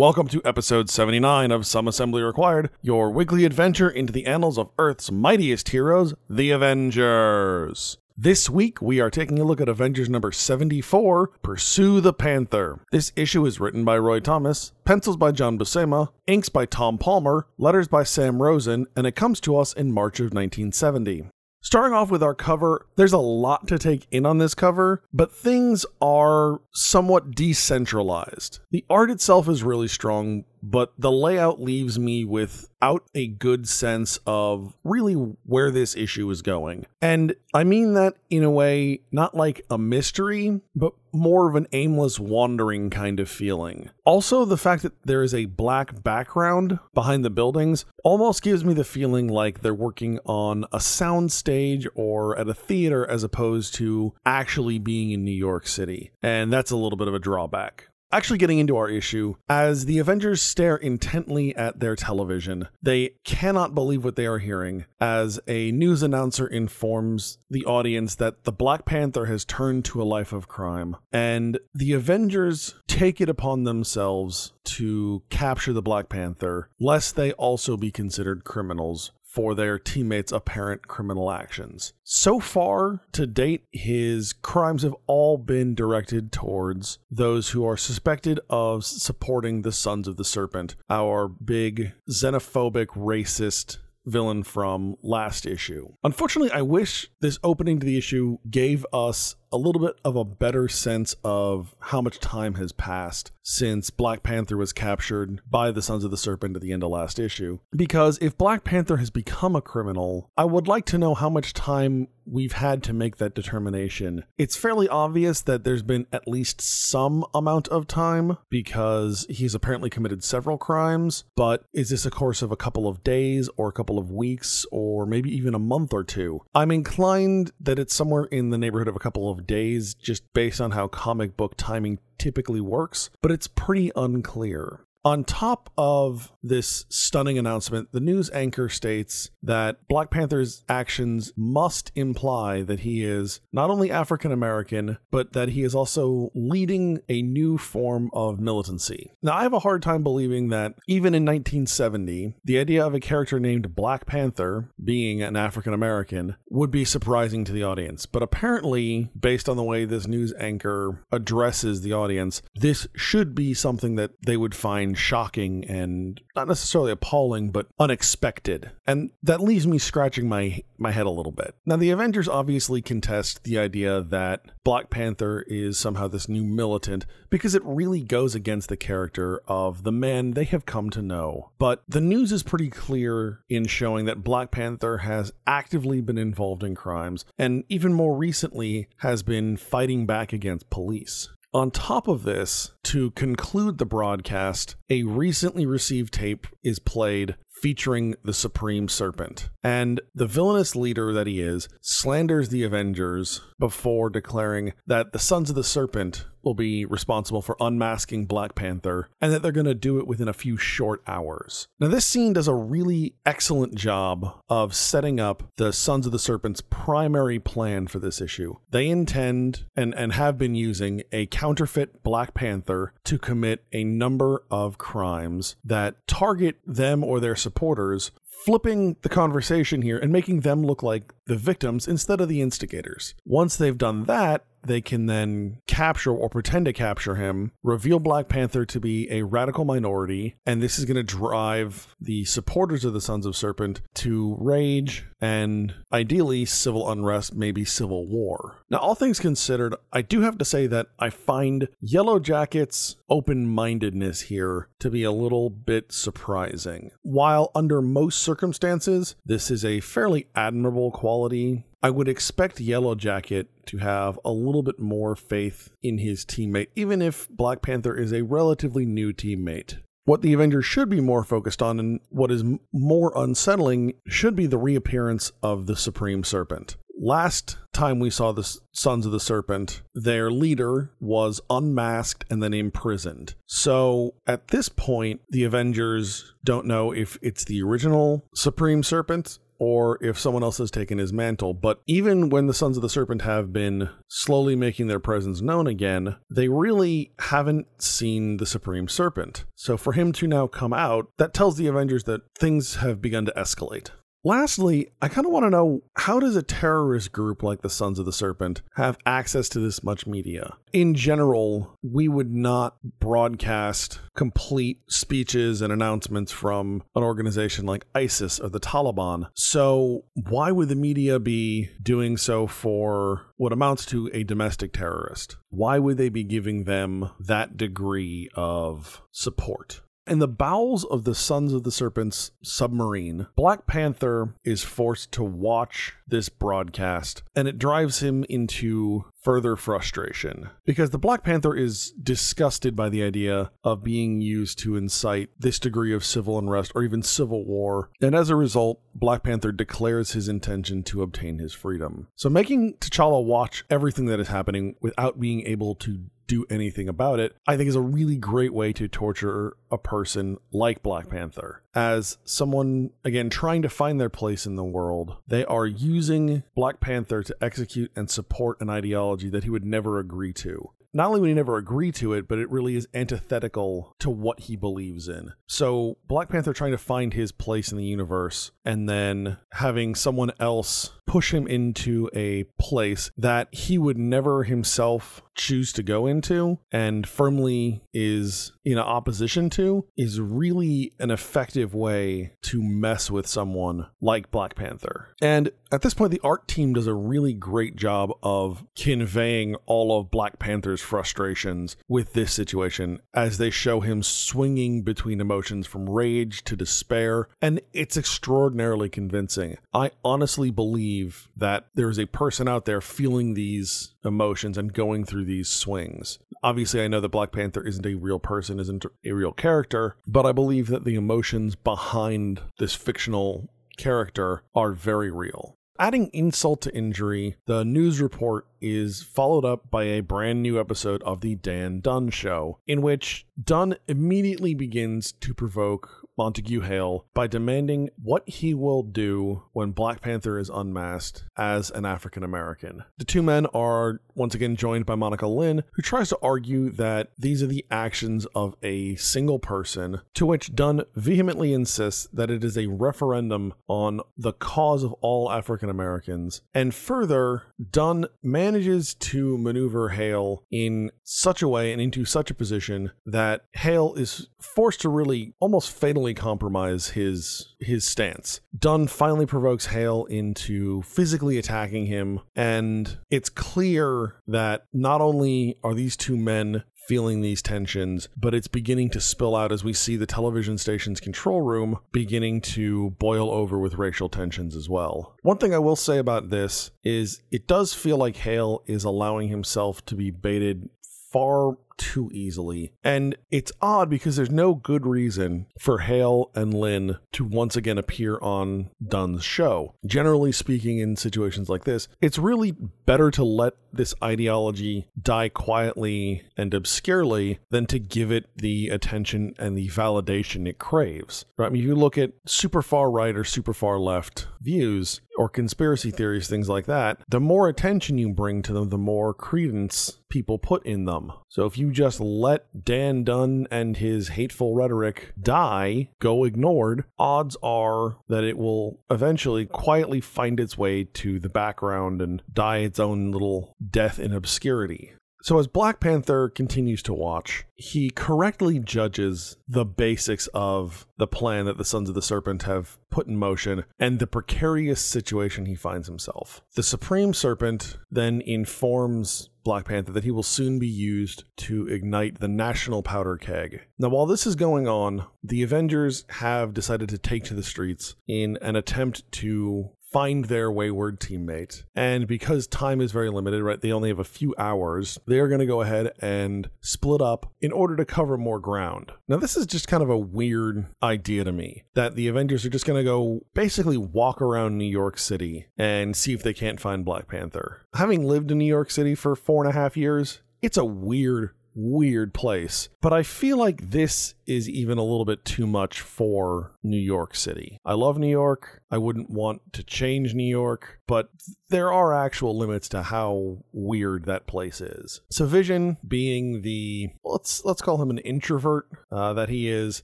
Welcome to episode 79 of Some Assembly Required, your weekly adventure into the annals of Earth's mightiest heroes, the Avengers. This week, we are taking a look at Avengers number 74, Pursue the Panther. This issue is written by Roy Thomas, pencils by John Buscema, inks by Tom Palmer, letters by Sam Rosen, and it comes to us in March of 1970. Starting off with our cover, there's a lot to take in on this cover, but things are somewhat decentralized. The art itself is really strong, but the layout leaves me without a good sense of really where this issue is going. And I mean that in a way, not like a mystery, but more of an aimless wandering kind of feeling. Also, the fact that there is a black background behind the buildings almost gives me the feeling like they're working on a sound stage or at a theater as opposed to actually being in New York City. And that's a little bit of a drawback. Actually, getting into our issue, as the Avengers stare intently at their television, they cannot believe what they are hearing as a news announcer informs the audience that the Black Panther has turned to a life of crime. And the Avengers take it upon themselves to capture the Black Panther, lest they also be considered criminals for their teammates' apparent criminal actions. So far, to date, his crimes have all been directed towards those who are suspected of supporting the Sons of the Serpent, our big xenophobic, racist villain from last issue. Unfortunately, I wish this opening to the issue gave us a little bit of a better sense of how much time has passed since Black Panther was captured by the Sons of the Serpent at the end of last issue. Because if Black Panther has become a criminal, I would like to know how much time we've had to make that determination. It's fairly obvious that there's been at least some amount of time because he's apparently committed several crimes, but is this a course of a couple of days or a couple of weeks or maybe even a month or two? I'm inclined that it's somewhere in the neighborhood of a couple of days just based on how comic book timing typically works, but it's pretty unclear. On top of this stunning announcement, the news anchor states that Black Panther's actions must imply that he is not only African American, but that he is also leading a new form of militancy. Now, I have a hard time believing that even in 1970, the idea of a character named Black Panther being an African American would be surprising to the audience. But apparently, based on the way this news anchor addresses the audience, this should be something that they would find shocking and not necessarily appalling, but unexpected. And that leaves me scratching my my head a little bit. Now the Avengers obviously contest the idea that Black Panther is somehow this new militant because it really goes against the character of the man they have come to know. But the news is pretty clear in showing that Black Panther has actively been involved in crimes and even more recently has been fighting back against police. On top of this, to conclude the broadcast, a recently received tape is played featuring the Supreme Serpent. And the villainous leader that he is slanders the Avengers before declaring that the Sons of the Serpent will be responsible for unmasking Black Panther and that they're going to do it within a few short hours. Now, this scene does a really excellent job of setting up the Sons of the Serpent's primary plan for this issue. They intend and, and have been using a counterfeit Black Panther to commit a number of crimes that target them or their supporters flipping the conversation here and making them look like the victims instead of the instigators. Once they've done that, they can then capture or pretend to capture him, reveal Black Panther to be a radical minority, and this is going to drive the supporters of the Sons of Serpent to rage and ideally civil unrest, maybe civil war. Now, all things considered, I do have to say that I find Yellow Jacket's open mindedness here to be a little bit surprising. While under most circumstances, this is a fairly admirable quality I would expect Yellow Jacket to have a little bit more faith in his teammate, even if Black Panther is a relatively new teammate. What the Avengers should be more focused on and what is more unsettling should be the reappearance of the Supreme Serpent. Last time we saw the Sons of the Serpent, their leader was unmasked and then imprisoned. So at this point, the Avengers don't know if it's the original Supreme Serpent or if someone else has taken his mantle. But even when the Sons of the Serpent have been slowly making their presence known again, they really haven't seen the Supreme Serpent. So for him to now come out, that tells the Avengers that things have begun to escalate. Lastly, I kind of want to know how does a terrorist group like the Sons of the Serpent have access to this much media? In general, we would not broadcast complete speeches and announcements from an organization like ISIS or the Taliban. So, why would the media be doing so for what amounts to a domestic terrorist? Why would they be giving them that degree of support? In the bowels of the Sons of the Serpent's submarine, Black Panther is forced to watch this broadcast, and it drives him into further frustration because the Black Panther is disgusted by the idea of being used to incite this degree of civil unrest or even civil war. And as a result, Black Panther declares his intention to obtain his freedom. So making T'Challa watch everything that is happening without being able to do anything about it, I think is a really great way to torture a person like Black Panther. As someone, again, trying to find their place in the world, they are using Black Panther to execute and support an ideology that he would never agree to not only would he never agree to it, but it really is antithetical to what he believes in. So, Black Panther trying to find his place in the universe and then having someone else push him into a place that he would never himself choose to go into and firmly is in opposition to is really an effective way to mess with someone like Black Panther. And at this point, the art team does a really great job of conveying all of Black Panther's frustrations with this situation as they show him swinging between emotions from rage to despair. And it's extraordinarily convincing. I honestly believe that there is a person out there feeling these emotions and going through these swings. Obviously, I know that Black Panther isn't a real person, isn't a real character, but I believe that the emotions behind this fictional character are very real. Adding insult to injury, the news report is followed up by a brand new episode of The Dan Dunn Show, in which Dunn immediately begins to provoke Montague Hale by demanding what he will do when Black Panther is unmasked as an African American. The two men are once again joined by Monica Lynn, who tries to argue that these are the actions of a single person, to which Dunn vehemently insists that it is a referendum on the cause of all African Americans. And further, Dunn manages to maneuver Hale in such a way and into such a position that Hale is forced to really almost fatally compromise his his stance. Dunn finally provokes Hale into physically attacking him, and it's clear that not only are these two men feeling these tensions, but it's beginning to spill out as we see the television station's control room beginning to boil over with racial tensions as well. One thing I will say about this is it does feel like Hale is allowing himself to be baited far too easily. And it's odd because there's no good reason for Hale and Lynn to once again appear on Dunn's show. Generally speaking, in situations like this, it's really better to let this ideology die quietly and obscurely than to give it the attention and the validation it craves. Right? I mean, if you look at super far right or super far left views or conspiracy theories, things like that, the more attention you bring to them, the more credence people put in them. So if you just let Dan Dunn and his hateful rhetoric die, go ignored, odds are that it will eventually quietly find its way to the background and die its own little death in obscurity. So, as Black Panther continues to watch, he correctly judges the basics of the plan that the Sons of the Serpent have put in motion and the precarious situation he finds himself. The Supreme Serpent then informs Black Panther that he will soon be used to ignite the national powder keg. Now, while this is going on, the Avengers have decided to take to the streets in an attempt to find their wayward teammate. And because time is very limited, right, they only have a few hours, they are going to go ahead and split up in order to cover more ground. Now, this is just kind of a weird idea to me that the Avengers are just going to go basically walk around New York City and see if they can't find Black Panther. Having lived in New York City for four and a half years, it's a weird weird place. But I feel like this is even a little bit too much for New York City. I love New York. I wouldn't want to change New York, but there are actual limits to how weird that place is. So Vision being the let's let's call him an introvert uh, that he is,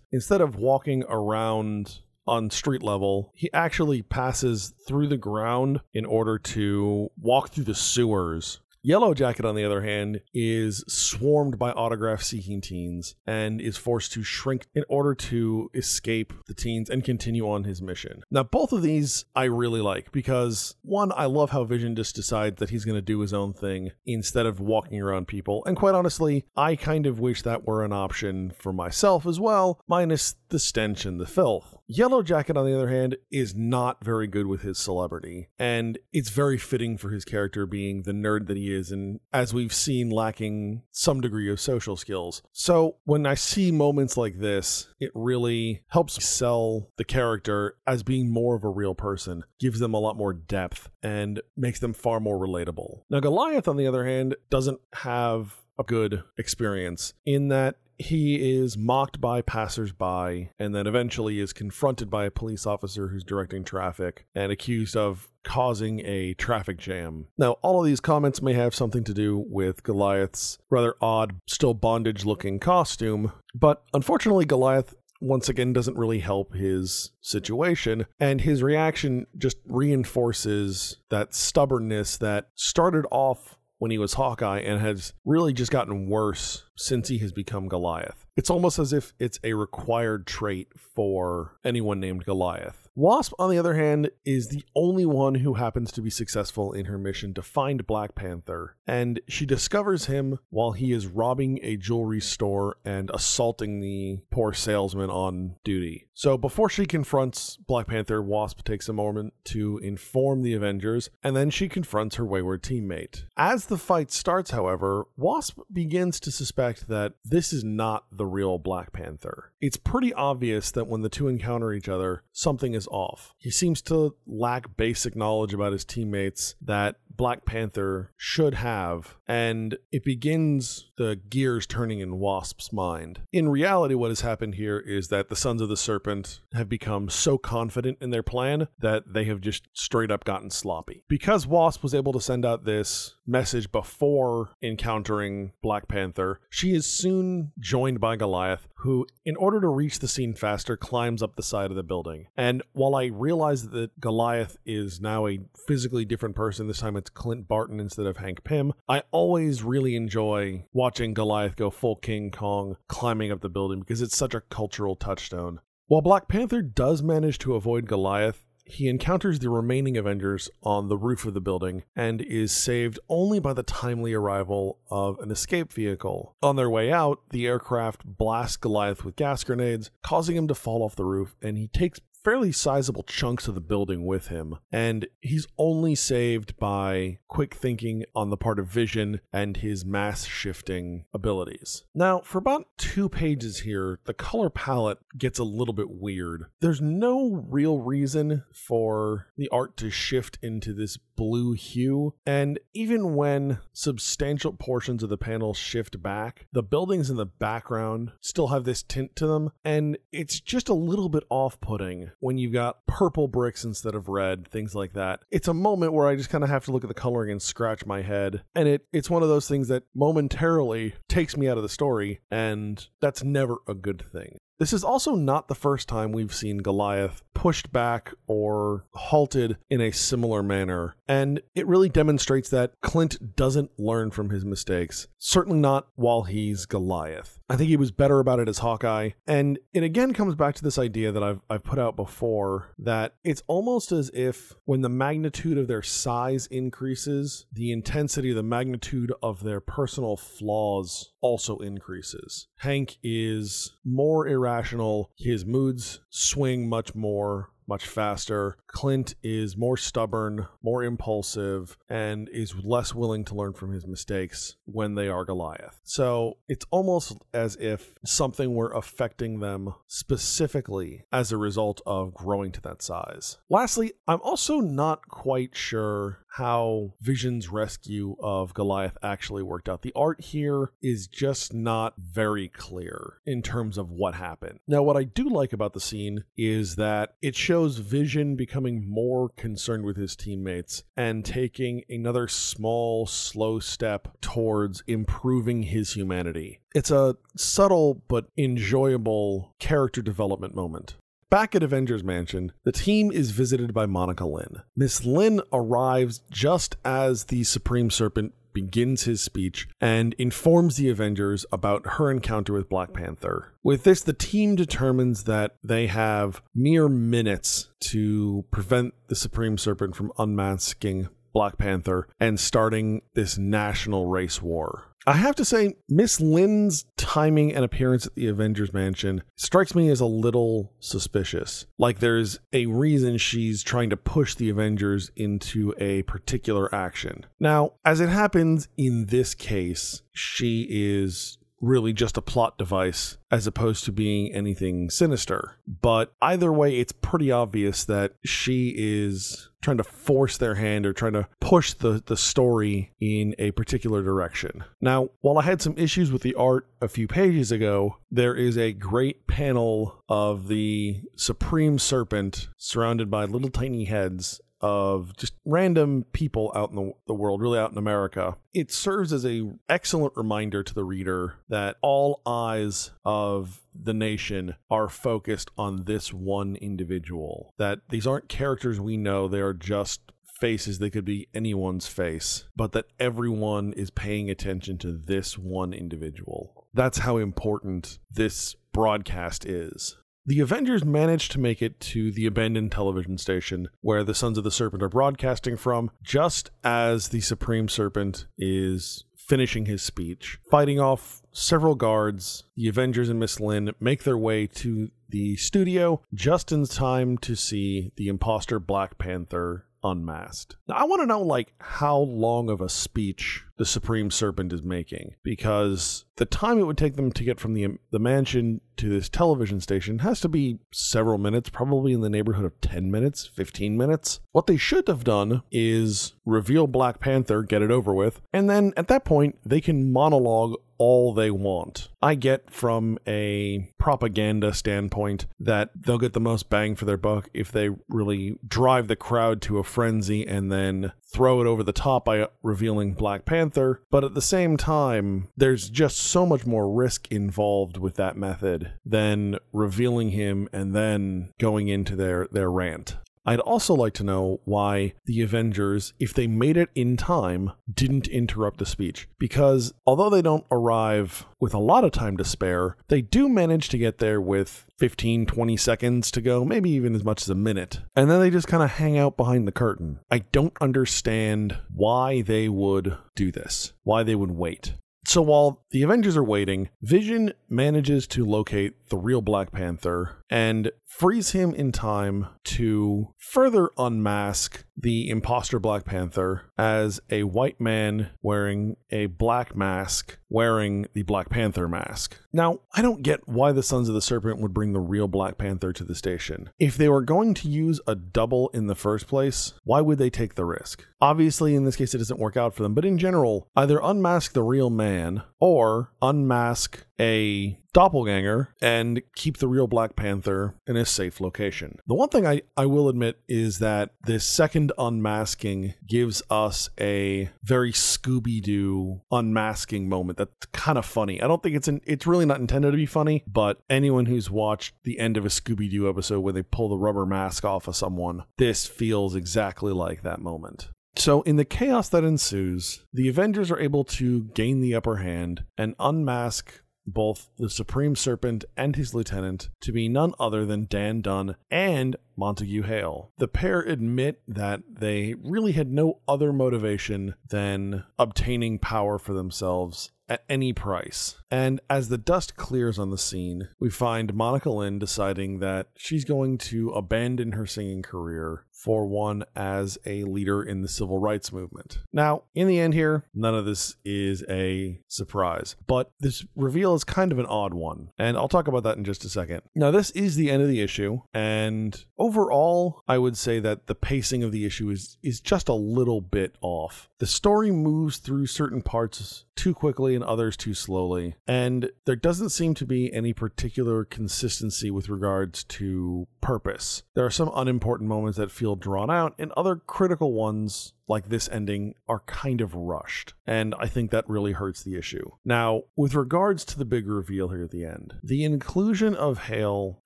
instead of walking around on street level, he actually passes through the ground in order to walk through the sewers Yellow Jacket, on the other hand, is swarmed by autograph seeking teens and is forced to shrink in order to escape the teens and continue on his mission. Now, both of these I really like because one, I love how Vision just decides that he's going to do his own thing instead of walking around people. And quite honestly, I kind of wish that were an option for myself as well, minus the stench and the filth. Yellow Jacket, on the other hand, is not very good with his celebrity, and it's very fitting for his character being the nerd that he is, and as we've seen, lacking some degree of social skills. So when I see moments like this, it really helps sell the character as being more of a real person, gives them a lot more depth, and makes them far more relatable. Now, Goliath, on the other hand, doesn't have a good experience in that he is mocked by passersby and then eventually is confronted by a police officer who's directing traffic and accused of causing a traffic jam. Now, all of these comments may have something to do with Goliath's rather odd, still bondage looking costume, but unfortunately, Goliath once again doesn't really help his situation and his reaction just reinforces that stubbornness that started off when he was Hawkeye and has really just gotten worse since he has become Goliath. It's almost as if it's a required trait for anyone named Goliath. Wasp, on the other hand, is the only one who happens to be successful in her mission to find Black Panther, and she discovers him while he is robbing a jewelry store and assaulting the poor salesman on duty. So before she confronts Black Panther, Wasp takes a moment to inform the Avengers, and then she confronts her wayward teammate. As the fight starts, however, Wasp begins to suspect that this is not the real Black Panther. It's pretty obvious that when the two encounter each other, something is off. He seems to lack basic knowledge about his teammates that Black Panther should have, and it begins the gears turning in Wasp's mind. In reality, what has happened here is that the Sons of the Serpent have become so confident in their plan that they have just straight up gotten sloppy. Because Wasp was able to send out this message before encountering Black Panther, she is soon joined by Goliath, who, in order to reach the scene faster, climbs up the side of the building. And while I realize that Goliath is now a physically different person, this time it's Clint Barton instead of Hank Pym, I always really enjoy watching Goliath go full King Kong climbing up the building because it's such a cultural touchstone. While Black Panther does manage to avoid Goliath, he encounters the remaining Avengers on the roof of the building and is saved only by the timely arrival of an escape vehicle. On their way out, the aircraft blasts Goliath with gas grenades, causing him to fall off the roof, and he takes fairly sizable chunks of the building with him, and he's only saved by quick thinking on the part of Vision and his mass shifting abilities. Now, for about two pages here, the color palette gets a little bit weird. There's no real reason for the art to shift into this blue hue, and even when substantial portions of the panel shift back, the buildings in the background still have this tint to them, and it's just a little bit off putting when you've got purple bricks instead of red, things like that. It's a moment where I just kind of have to look at the coloring and scratch my head. And it it's one of those things that momentarily takes me out of the story, and that's never a good thing. This is also not the first time we've seen Goliath pushed back or halted in a similar manner, and it really demonstrates that Clint doesn't learn from his mistakes, certainly not while he's Goliath. I think he was better about it as Hawkeye, and it again comes back to this idea that I've, I've put out before that it's almost as if when the magnitude of their size increases, the intensity, the magnitude of their personal flaws also increases. Hank is more irrational, his moods swing much more much faster. Clint is more stubborn, more impulsive, and is less willing to learn from his mistakes when they are Goliath. So it's almost as if something were affecting them specifically as a result of growing to that size. Lastly, I'm also not quite sure how Vision's rescue of Goliath actually worked out. The art here is just not very clear in terms of what happened. Now, what I do like about the scene is that it shows Vision becoming more concerned with his teammates and taking another small, slow step towards improving his humanity. It's a subtle but enjoyable character development moment. Back at Avengers Mansion, the team is visited by Monica Lynn. Miss Lynn arrives just as the Supreme Serpent begins his speech and informs the Avengers about her encounter with Black Panther. With this, the team determines that they have mere minutes to prevent the Supreme Serpent from unmasking Black Panther and starting this national race war. I have to say, Miss Lynn's timing and appearance at the Avengers Mansion strikes me as a little suspicious. Like there's a reason she's trying to push the Avengers into a particular action. Now, as it happens in this case, she is really just a plot device as opposed to being anything sinister. But either way, it's pretty obvious that she is trying to force their hand or trying to push the, the story in a particular direction. Now, while I had some issues with the art a few pages ago, there is a great panel of the Supreme Serpent surrounded by little tiny heads of just random people out in the, the world, really out in America. It serves as a excellent reminder to the reader that all eyes of the nation are focused on this one individual. That these aren't characters we know, they are just faces they could be anyone's face, but that everyone is paying attention to this one individual. That's how important this broadcast is. The Avengers manage to make it to the abandoned television station where the Sons of the Serpent are broadcasting from, just as the Supreme Serpent is finishing his speech. Fighting off several guards, the Avengers and Miss Lynn make their way to the studio just in time to see the imposter Black Panther unmasked. Now, I want to know like how long of a speech the Supreme Serpent is making because the time it would take them to get from the the mansion to this television station has to be several minutes, probably in the neighborhood of 10 minutes, 15 minutes. What they should have done is reveal Black Panther, get it over with, and then at that point they can monologue all they want. I get from a propaganda standpoint that they'll get the most bang for their buck if they really drive the crowd to a frenzy and then throw it over the top by revealing Black Panther. But at the same time, there's just so much more risk involved with that method than revealing him and then going into their, their rant. I'd also like to know why the Avengers, if they made it in time, didn't interrupt the speech. Because although they don't arrive with a lot of time to spare, they do manage to get there with 15, 20 seconds to go, maybe even as much as a minute. And then they just kind of hang out behind the curtain. I don't understand why they would do this, why they would wait. So while the Avengers are waiting, Vision manages to locate the real Black Panther and frees him in time to further unmask the imposter Black Panther as a white man wearing a black mask, wearing the Black Panther mask. Now, I don't get why the Sons of the Serpent would bring the real Black Panther to the station. If they were going to use a double in the first place, why would they take the risk? Obviously, in this case, it doesn't work out for them, but in general, either unmask the real man or unmask a doppelganger and keep the real Black Panther in a safe location. The one thing I, I will admit is that this second unmasking gives us a very Scooby Doo unmasking moment that's kind of funny. I don't think it's an, it's really not intended to be funny, but anyone who's watched the end of a Scooby Doo episode where they pull the rubber mask off of someone, this feels exactly like that moment. So, in the chaos that ensues, the Avengers are able to gain the upper hand and unmask both the Supreme Serpent and his lieutenant to be none other than Dan Dunn and Montague Hale. The pair admit that they really had no other motivation than obtaining power for themselves at any price. And as the dust clears on the scene, we find Monica Lynn deciding that she's going to abandon her singing career for one as a leader in the civil rights movement. Now, in the end here, none of this is a surprise, but this reveal is kind of an odd one, and I'll talk about that in just a second. Now, this is the end of the issue, and overall, I would say that the pacing of the issue is is just a little bit off. The story moves through certain parts too quickly and others too slowly, and there doesn't seem to be any particular consistency with regards to purpose. There are some unimportant moments that feel drawn out, and other critical ones like this ending are kind of rushed. And I think that really hurts the issue. Now, with regards to the big reveal here at the end, the inclusion of Hale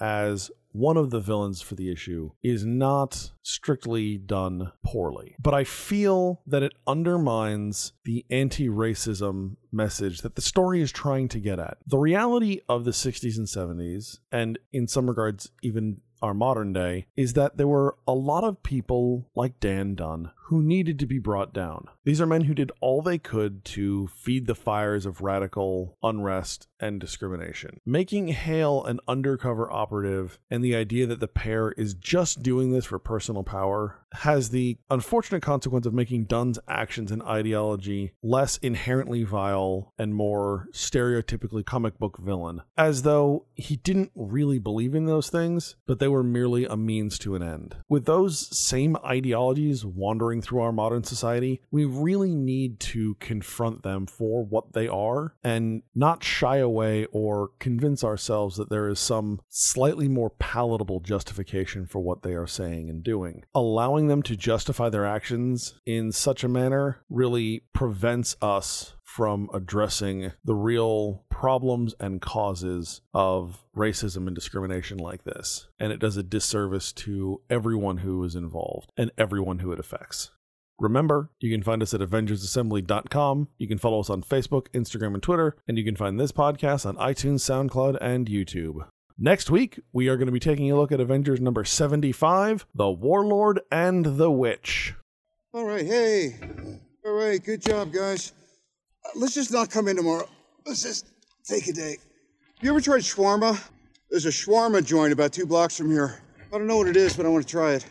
as one of the villains for the issue is not strictly done poorly. But I feel that it undermines the anti racism message that the story is trying to get at. The reality of the 60s and 70s, and in some regards, even our modern day is that there were a lot of people like Dan Dunn who needed to be brought down. These are men who did all they could to feed the fires of radical unrest and discrimination. Making Hale an undercover operative and the idea that the pair is just doing this for personal power has the unfortunate consequence of making Dunn's actions and ideology less inherently vile and more stereotypically comic book villain, as though he didn't really believe in those things, but they were merely a means to an end. With those same ideologies wandering through our modern society, we really need to confront them for what they are and not shy away or convince ourselves that there is some slightly more palatable justification for what they are saying and doing. Allowing them to justify their actions in such a manner really prevents us from addressing the real problems and causes of racism and discrimination like this. And it does a disservice to everyone who is involved and everyone who it affects. Remember, you can find us at AvengersAssembly.com. You can follow us on Facebook, Instagram, and Twitter. And you can find this podcast on iTunes, SoundCloud, and YouTube. Next week, we are going to be taking a look at Avengers number 75 The Warlord and the Witch. All right, hey. All right, good job, guys. Let's just not come in tomorrow. Let's just take a day. You ever tried shawarma? There's a shawarma joint about two blocks from here. I don't know what it is, but I want to try it.